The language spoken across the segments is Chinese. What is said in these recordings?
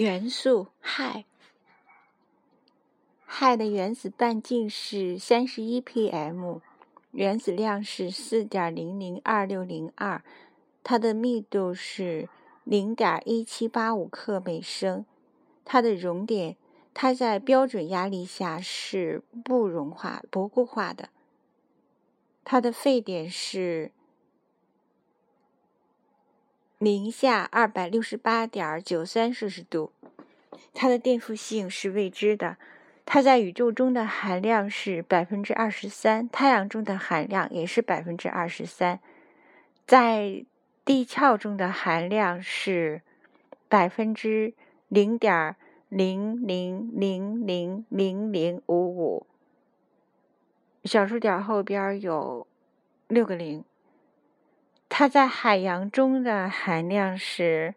元素氦，氦的原子半径是三十一 pm，原子量是四点零零二六零二，它的密度是零点一七八五克每升，它的熔点，它在标准压力下是不融化、不固化的，它的沸点是。零下二百六十八点九三摄氏度，它的电负性是未知的。它在宇宙中的含量是百分之二十三，太阳中的含量也是百分之二十三，在地壳中的含量是百分之零点零零零零零零五五，小数点后边有六个零。它在海洋中的含量是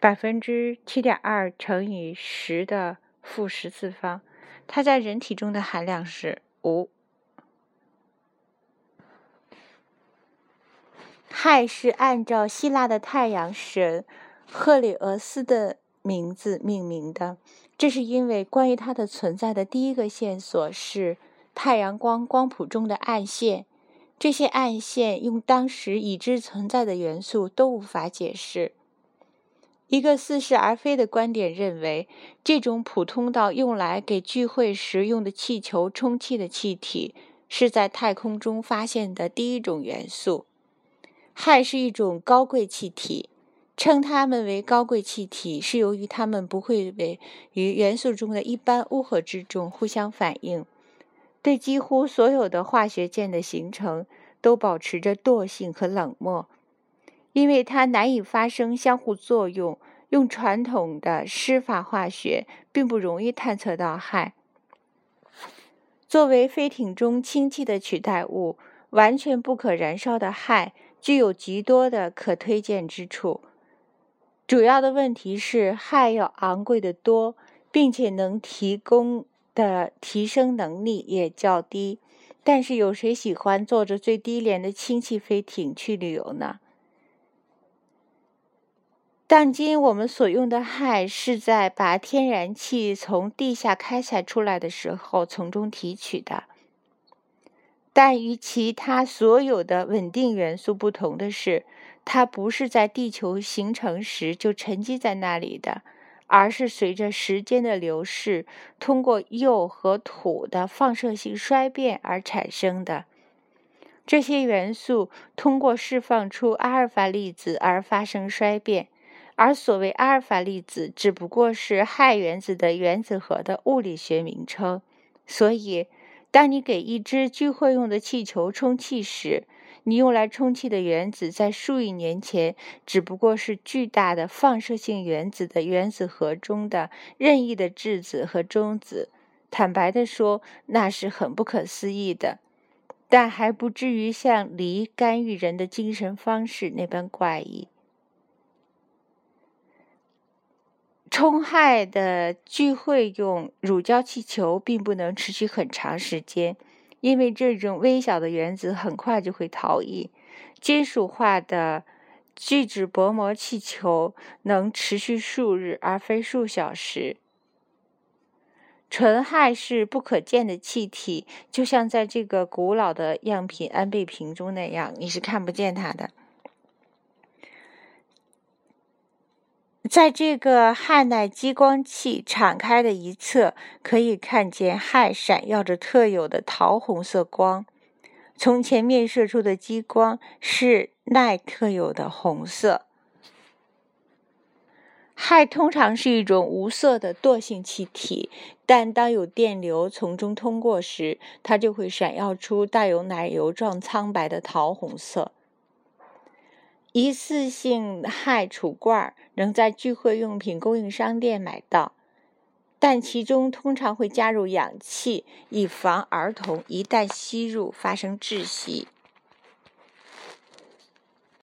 百分之七点二乘以十的负十次方，它在人体中的含量是五。氦是按照希腊的太阳神赫里俄斯的名字命名的，这是因为关于它的存在的第一个线索是太阳光光谱中的暗线。这些暗线用当时已知存在的元素都无法解释。一个似是而非的观点认为，这种普通到用来给聚会时用的气球充气的气体是在太空中发现的第一种元素。氦是一种高贵气体，称它们为高贵气体是由于它们不会为与元素中的一般乌合之众互相反应。对几乎所有的化学键的形成都保持着惰性和冷漠，因为它难以发生相互作用。用传统的施法化学并不容易探测到氦。作为飞艇中氢气的取代物，完全不可燃烧的氦具有极多的可推荐之处。主要的问题是，氦要昂贵得多，并且能提供。的提升能力也较低，但是有谁喜欢坐着最低廉的氢气飞艇去旅游呢？当今我们所用的氦是在把天然气从地下开采出来的时候从中提取的，但与其他所有的稳定元素不同的是，它不是在地球形成时就沉积在那里的。而是随着时间的流逝，通过铀和土的放射性衰变而产生的。这些元素通过释放出阿尔法粒子而发生衰变，而所谓阿尔法粒子只不过是氦原子的原子核的物理学名称。所以，当你给一只聚会用的气球充气时，你用来充气的原子在数亿年前只不过是巨大的放射性原子的原子核中的任意的质子和中子。坦白地说，那是很不可思议的，但还不至于像离干预人的精神方式那般怪异。充氦的聚会用乳胶气球并不能持续很长时间。因为这种微小的原子很快就会逃逸，金属化的聚酯薄膜气球能持续数日而非数小时。纯氦是不可见的气体，就像在这个古老的样品安倍瓶中那样，你是看不见它的。在这个氦氖激光器敞开的一侧，可以看见氦闪耀着特有的桃红色光。从前面射出的激光是氖特有的红色。氦通常是一种无色的惰性气体，但当有电流从中通过时，它就会闪耀出带有奶油状苍白的桃红色。一次性氦储罐能在聚会用品供应商店买到，但其中通常会加入氧气，以防儿童一旦吸入发生窒息。